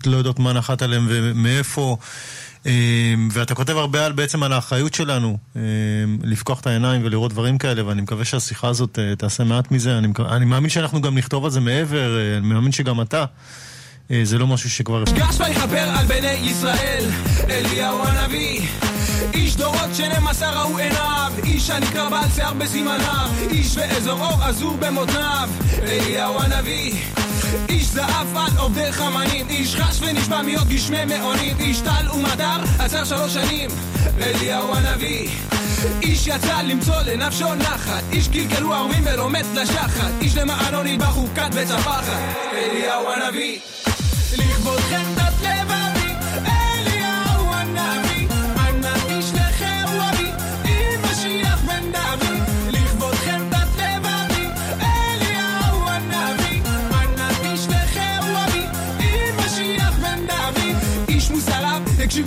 פשוט לא יודעות מה נחת עליהם ומאיפה. ואתה כותב הרבה על בעצם על האחריות שלנו לפקוח את העיניים ולראות דברים כאלה, ואני מקווה שהשיחה הזאת תעשה מעט מזה. אני, אני מאמין שאנחנו גם נכתוב על זה מעבר, אני מאמין שגם אתה. זה לא משהו שכבר... גש ויכפר על בני ישראל, אליהו הנביא. איש דורות עשר ראו עיניו, איש הנקרא בעל שיער בסימניו, איש ואזור אור עזור במותניו, אליהו הנביא. איש זהב על עובדי חמנים, איש חש ונשבע מיות גשמי מעונים, איש טל ומדר עצר שלוש שנים, אליהו הנביא. איש יצא למצוא לנפשו נחת, איש קלקלו ערומים ולא מת לשחת, איש למענו נדבך חוקת וצפחת, אליהו הנביא. לכבודכם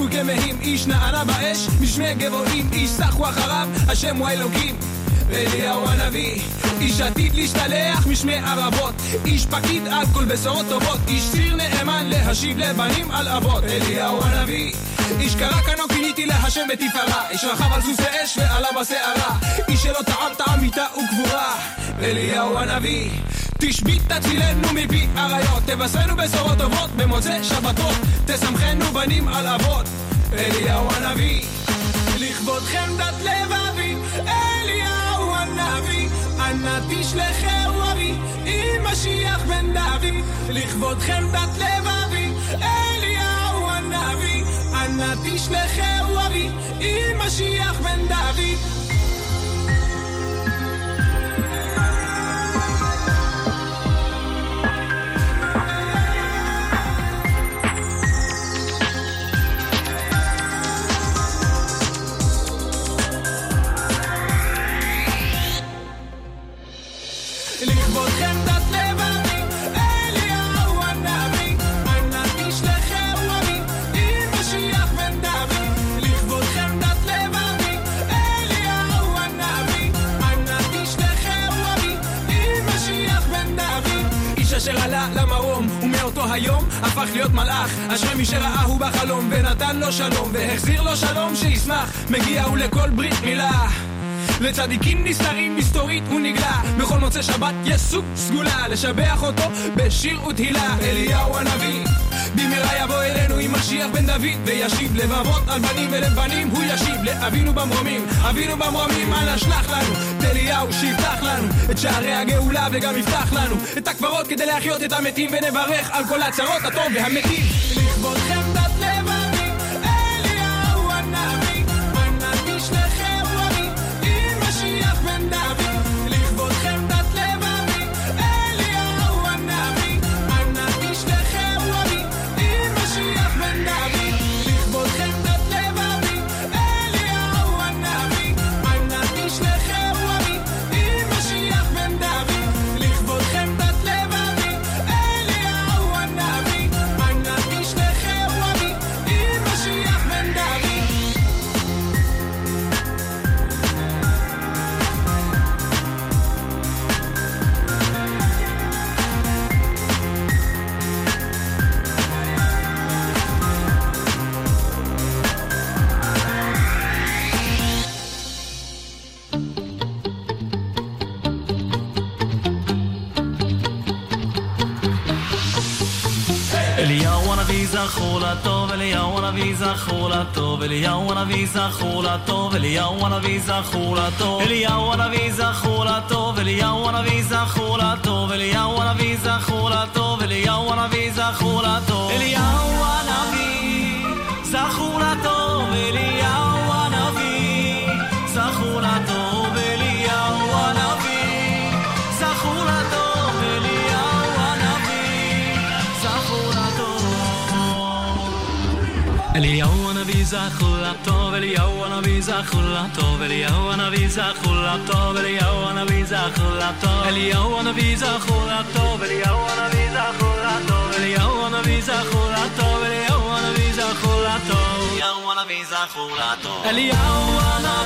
הקשיבו כמהים, איש נענה באש, משמי גבוהים, איש סחו אחריו, השם הוא האלוקים. אליהו הנביא, איש עתיד להשתלח משמי ערבות, איש פקיד על כל בשורות טובות, איש סיר נאמן להשיב לבנים על אבות, אליהו הנביא. איש קרא כנו כיניתי להשם בתפארה, איש רכב על סוסי אש ועלה בסערה, איש שלא טעם טעם מיתה וגבורה, אליהו הנביא. תשבית תצילנו מפי אריות, תבשרנו בשורות טובות במוצאי שבתות, תשמחנו בנים על אבות, אליהו הנביא. לכבודכם דת אנא תשלחהו אבי, עם משיח בן דוד. לכבודכם דת לבבי, אליהו הנביא, אנא תשלחהו אבי, עם משיח בן דוד. היום הפך להיות מלאך. אשרי מי שראהו בחלום, ונתן לו שלום, והחזיר לו שלום שישמח. מגיע הוא לכל ברית מילה. לצדיקים נסתרים מסתורית הוא נגלה בכל מוצא שבת יש סוג סגולה לשבח אותו בשיר ותהילה אליהו הנביא במהרה יבוא אלינו עם משיח בן דוד וישיב לבבות על בנים ולבנים הוא ישיב לאבינו במרומים. אבינו במרומים אנא שלח לנו את אליהו שיפתח לנו את שערי הגאולה וגם יפתח לנו. את הקברות כדי להחיות את המתים ונברך על כל הצרות הטוב והמתים הנביא זכור לטוב, אליהו הנביא זכור לטוב, אליהו הנביא זכור לטוב, אליהו הנביא זכור לטוב, אליהו הנביא זכור לטוב, אליהו הנביא זכור לטוב, אליהו הנביא זכור לטוב, אליהו אליהו הנביא זכור לטוב, אליהו הנביא זכור לטוב, אליהו הנביא זכור לטוב, אליהו הנביא זכור לטוב, אליהו הנביא זכור לטוב, אליהו הנביא זכור לטוב, אליהו הנביא זכור לטוב, אליהו הנביא זכור לטוב,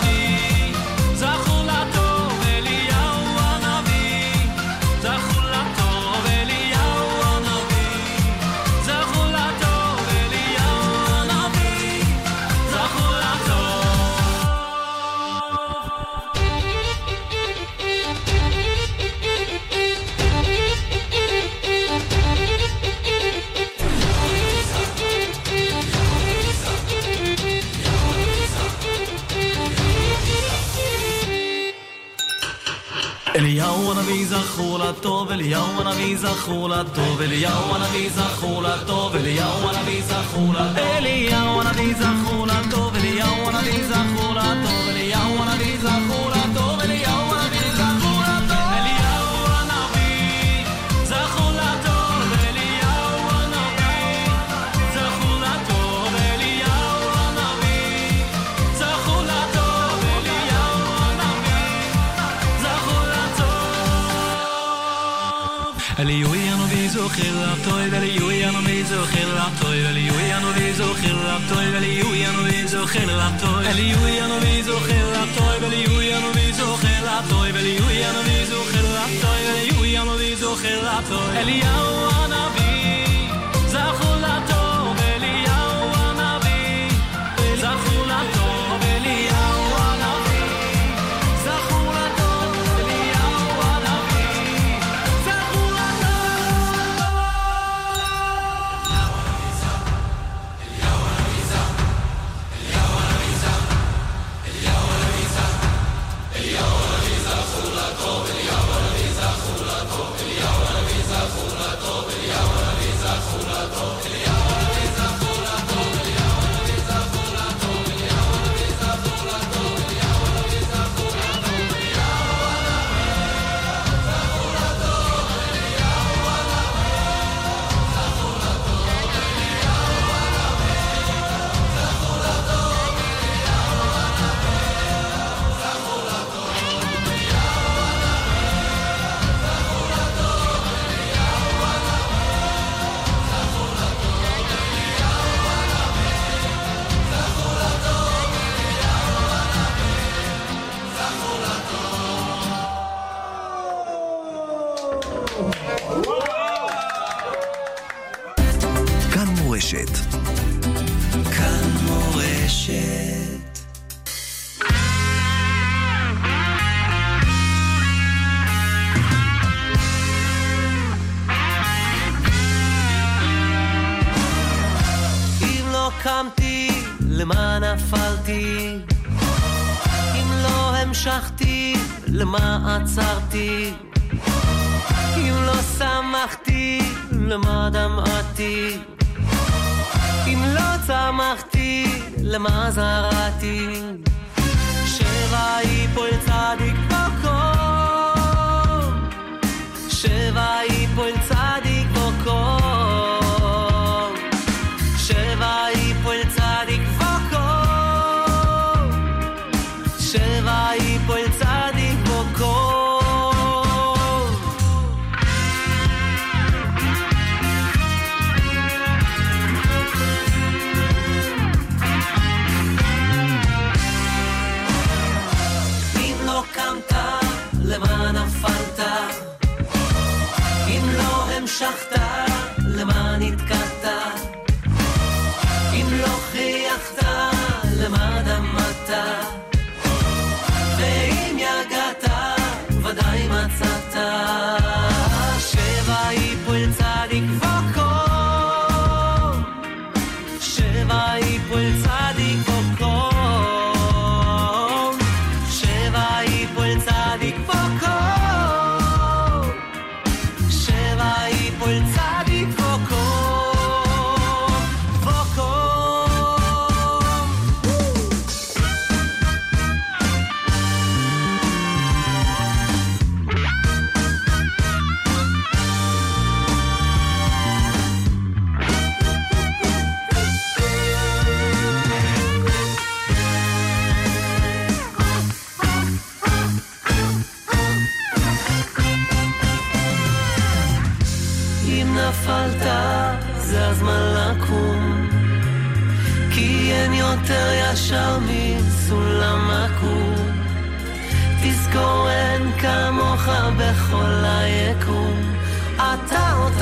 הנביא זכור לטוב, אליהו הנביא זכור לטוב, אליהו הנביא זכור לטוב, אליהו הנביא זכור לטוב, אליהו הנביא זכור לטוב, אליהו הנביא זכור וליהו ינובי זוכר לבטוי וליהו ינובי זוכר לבטוי וליהו ינובי זוכר לבטוי וליהו ינובי זוכר לבטוי וליהו ינובי זוכר לבטוי וליהו ינובי זוכר לבטוי וליהו ינובי זוכר לבטוי אליהו Schacht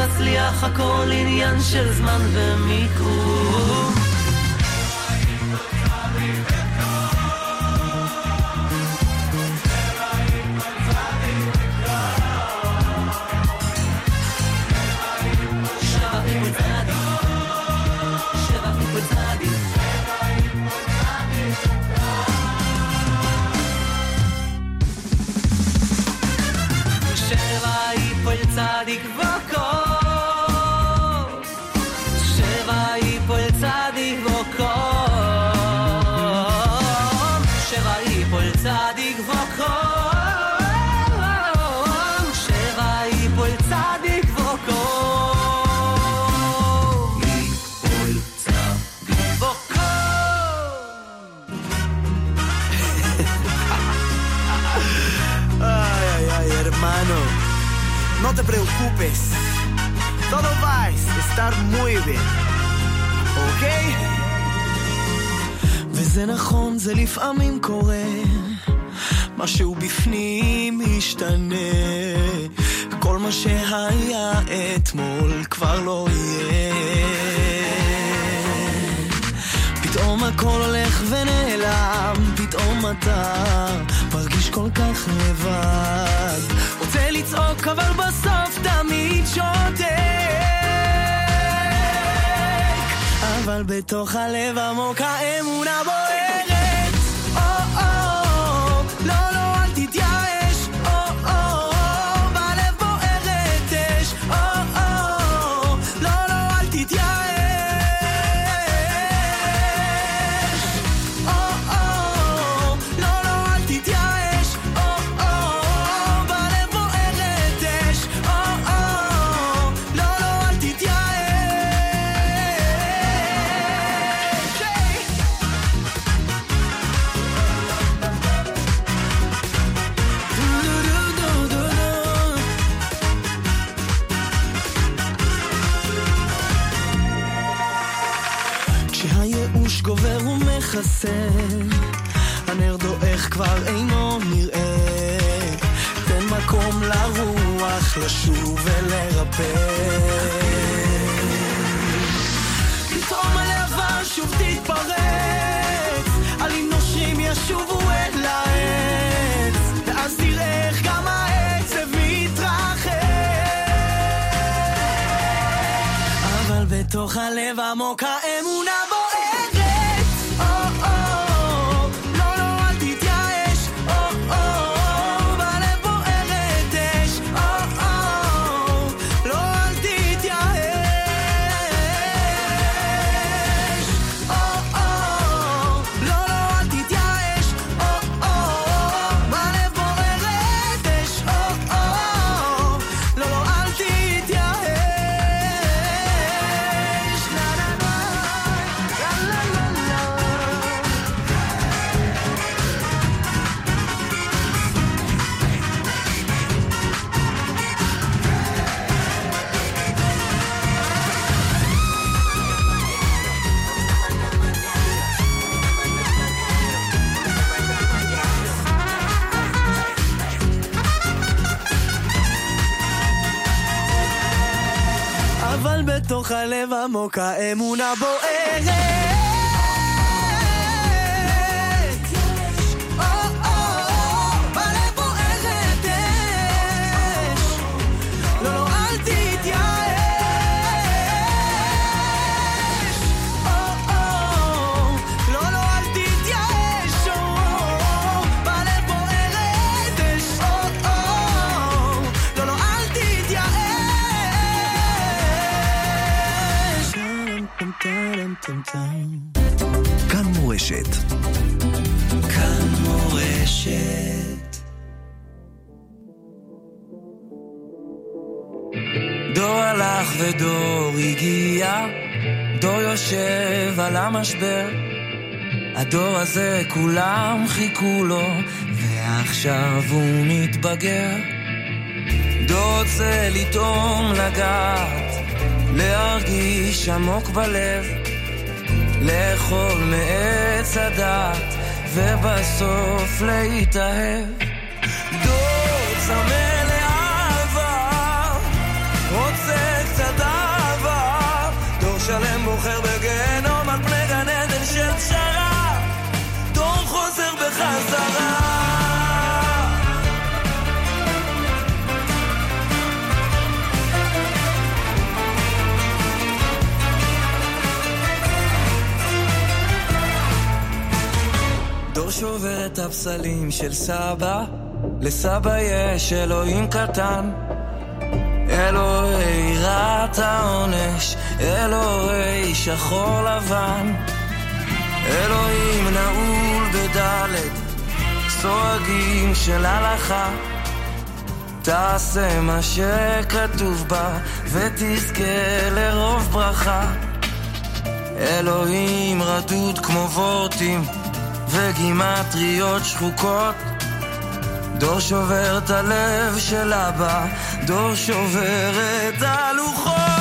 תצליח, הכל עניין של זמן ומיקום. צדיק ו... te preocupes. Todo va a estar muy bien, אוקיי? וזה נכון, זה לפעמים קורה. משהו בפנים משתנה. כל מה שהיה אתמול כבר לא יהיה. פתאום הכל הולך ונעלם, פתאום אתה מרגיש כל כך לבד. לצעוק אבל בסוף תמיד שותק. אבל בתוך הלב עמוק האמונה בוערת חסר, הנר דועך כבר אינו נראה, תן מקום לרוח לשוב ולרפא. פתאום הלהבה שוב תתפרץ, עלים נושרים ישובו אל העץ, ואז תראה איך גם העצב מתרחק. אבל בתוך הלב עמוק האמונה בתוך הלב עמוק האמונה בוערת המשבר. הדור הזה כולם חיכו לו, ועכשיו הוא מתבגר. דור רוצה לטעום, לגעת, להרגיש עמוק בלב. לאכול מעץ הדת, ובסוף להתאהב. דור צמא שובר את הפסלים של סבא, לסבא יש אלוהים קטן. אלוהים תחילת העונש, אלוהי שחור לבן. אלוהים נעול בדלת, סורגים של הלכה. תעשה מה שכתוב בה, ותזכה לרוב ברכה. אלוהים רדוד כמו וורטים, וגימטריות שחוקות. דור שובר את הלב של אבא, דור שובר את הלוחות.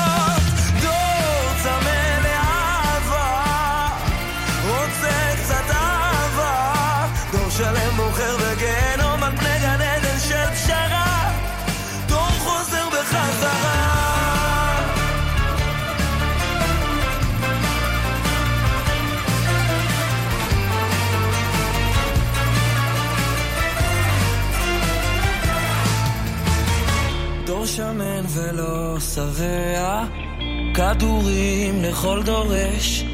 שמן ולא שבע, כדורים לכל דורש.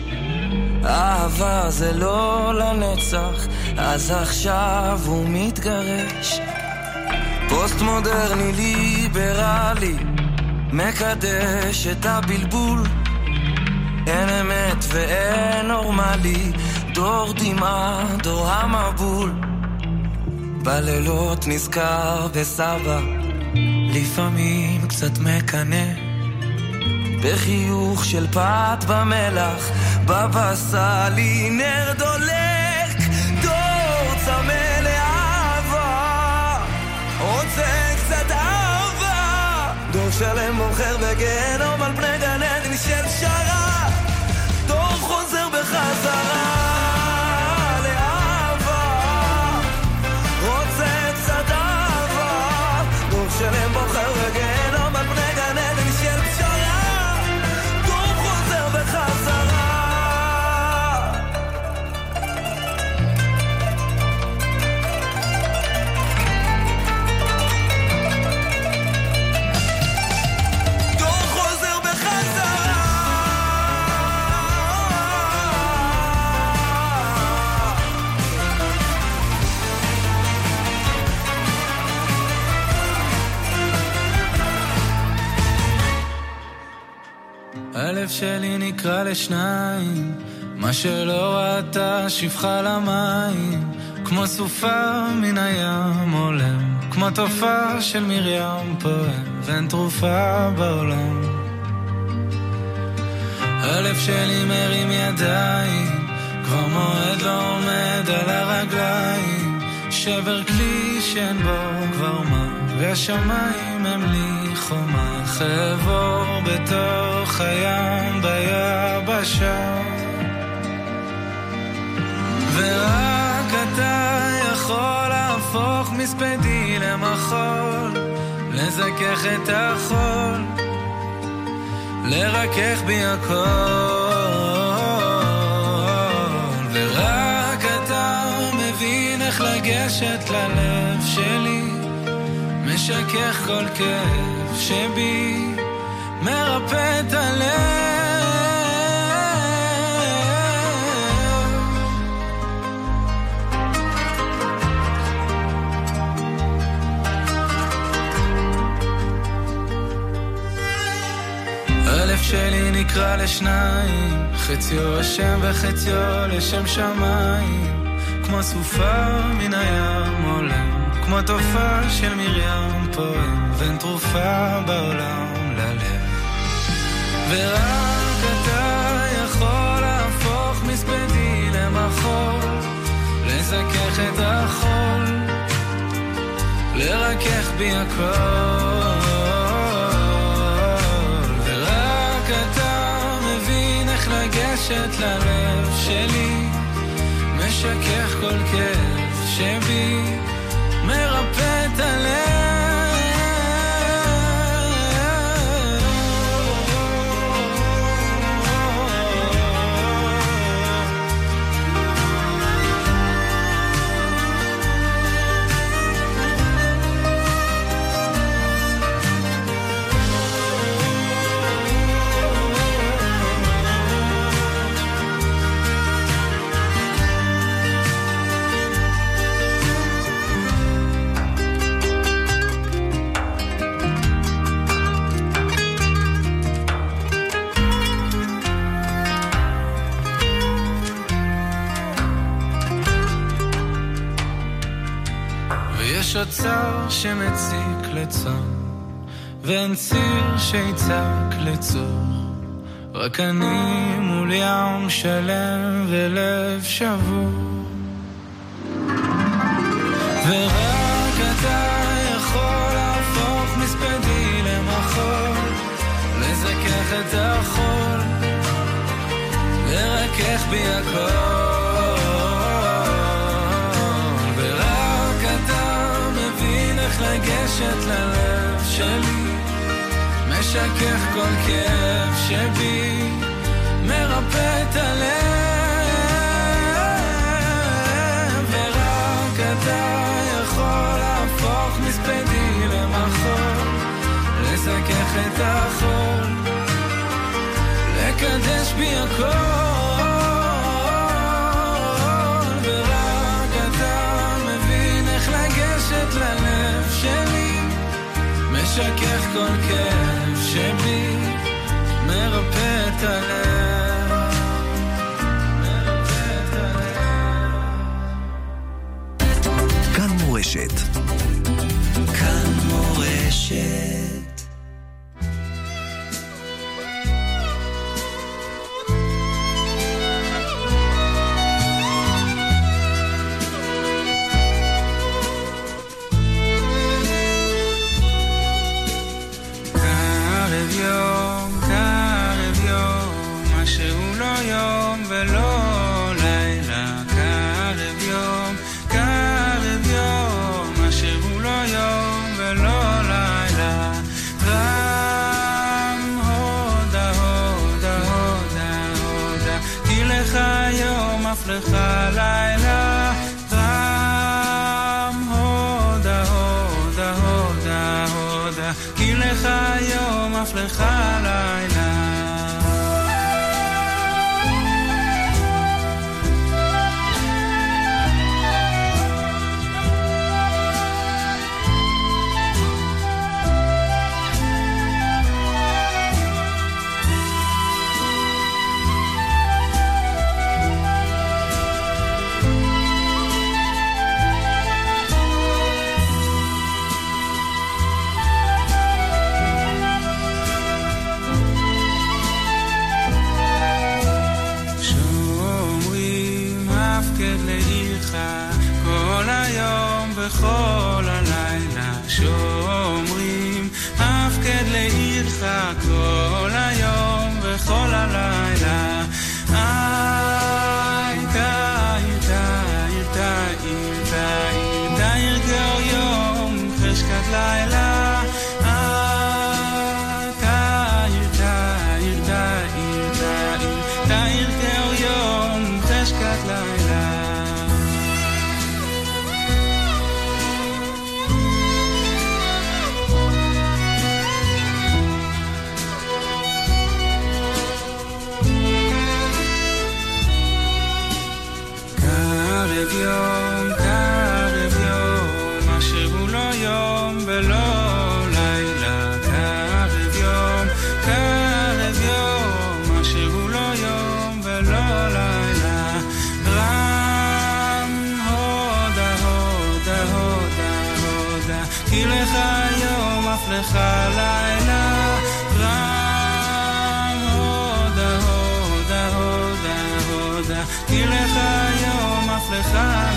אהבה זה לא לנצח, אז עכשיו הוא מתגרש. פוסט מודרני ליברלי, מקדש את הבלבול. אין אמת ואין נורמלי, דור דמעה, דור המבול. בלילות נזכר בסבא, לפעמים קצת מקנא. בחיוך של פת במלח, בבא סאלי נר דולק, דור צמא לאהבה, רוצה קצת אהבה, דור שלם מוכר בגיהנום על פני גן עדן של פשרה, דור חוזר בחזרה שלא ראתה שפחה למים, כמו סופה מן הים עולם, כמו תופעה של מרים פועם, ואין תרופה בעולם. הלב שלי מרים ידיים, כבר מועד לא עומד על הרגליים, שבר כלי שאין בו כבר מה, והשמיים הם לי חומה, חבור בתוך הים ביבשה. ורק אתה יכול להפוך מספדי למחול, לזכך את החול, לרכך בי הכל. ורק אתה מבין איך לגשת ללב שלי, משכך כל כאב שבי, מרפא את הלב. הלב שלי נקרע לשניים, חציו השם וחציו לשם שמיים, כמו סופה מן הים עולם, כמו תופעה של מרים פועם, ואין תרופה בעולם ללב. ורק אתה יכול להפוך מספדי למחול, לזכך את החול, לרכך בי הכל. לגשת ללב שלי, משכך כל כאב שבי, מרפא את הלב. שמציק לצום, ואין ציר שיצעק לצור. רק אני מול ים שלם ולב שבור. ורק אתה יכול להפוך מספדי למחול, לזכך את החול, לרכך בי הכל. לגשת ללב שלי, משכך כל כאב שבי, מרפא את הלב, ורק אתה יכול להפוך מספדי למחול, לזכך את החול, לקדש בי הכל. משכך כל כאב שבי, מרפא את הלב. כאן מורשת. כי לך יום אף לך לילה. sorry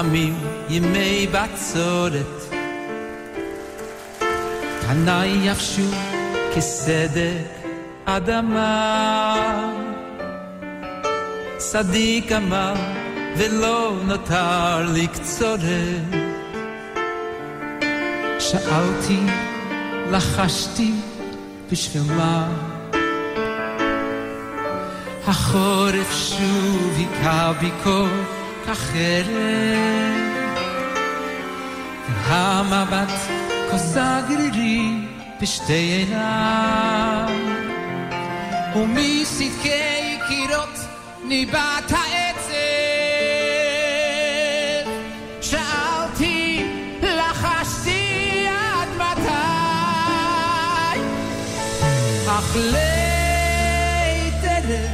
חמים, ימי בצורת. פניי יבשו כסדק אדמה. צדיק אמר, ולא נותר לי קצורת. שאלתי, לחשתי, בשביל מה? החורף שוב היכה בי כל כך ערב, והמבט כוסה גרירי בשתי עיניו, ומסדקי קירות ניבט העצב. שאלתי, לחשתי עד מתי, אך לית ערב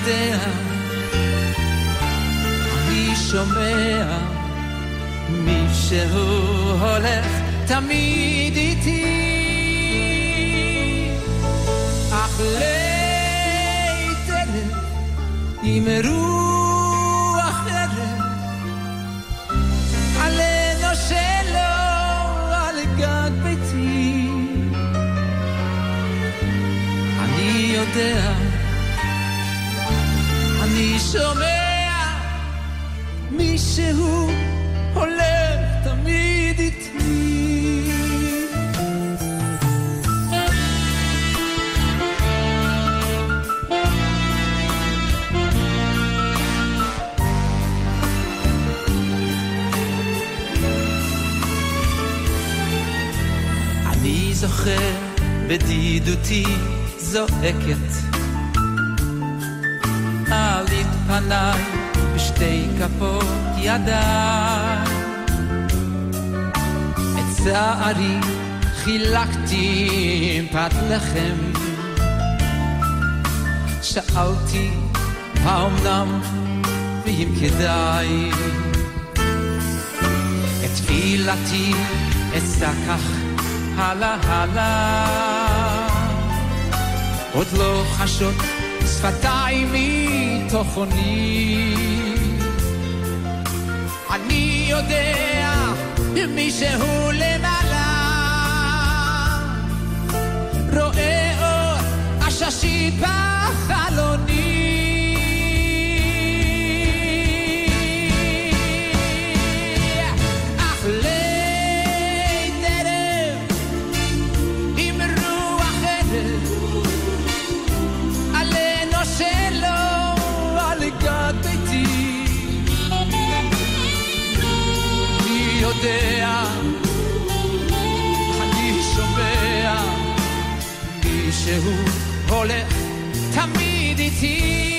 יודע, אני שומע, מישהו הולך תמיד איתי. אך לית ערב עם רוח ערב, עלינו שלו על גג ביתי. אני יודע, שומע, מישהו הולך תמיד איתי. זוכר בדידותי זועקת עלית פניי בשתי כפות ידיי. את צערי חילקתי עם פת לחם. שאלתי האומנם ואם כדאי? את תפילתי אשא כך הלאה הלאה. עוד לא חשות שפתיי מתוך עוני אני יודע מישהו למעלה. רואה אור עששית בחלוני שומע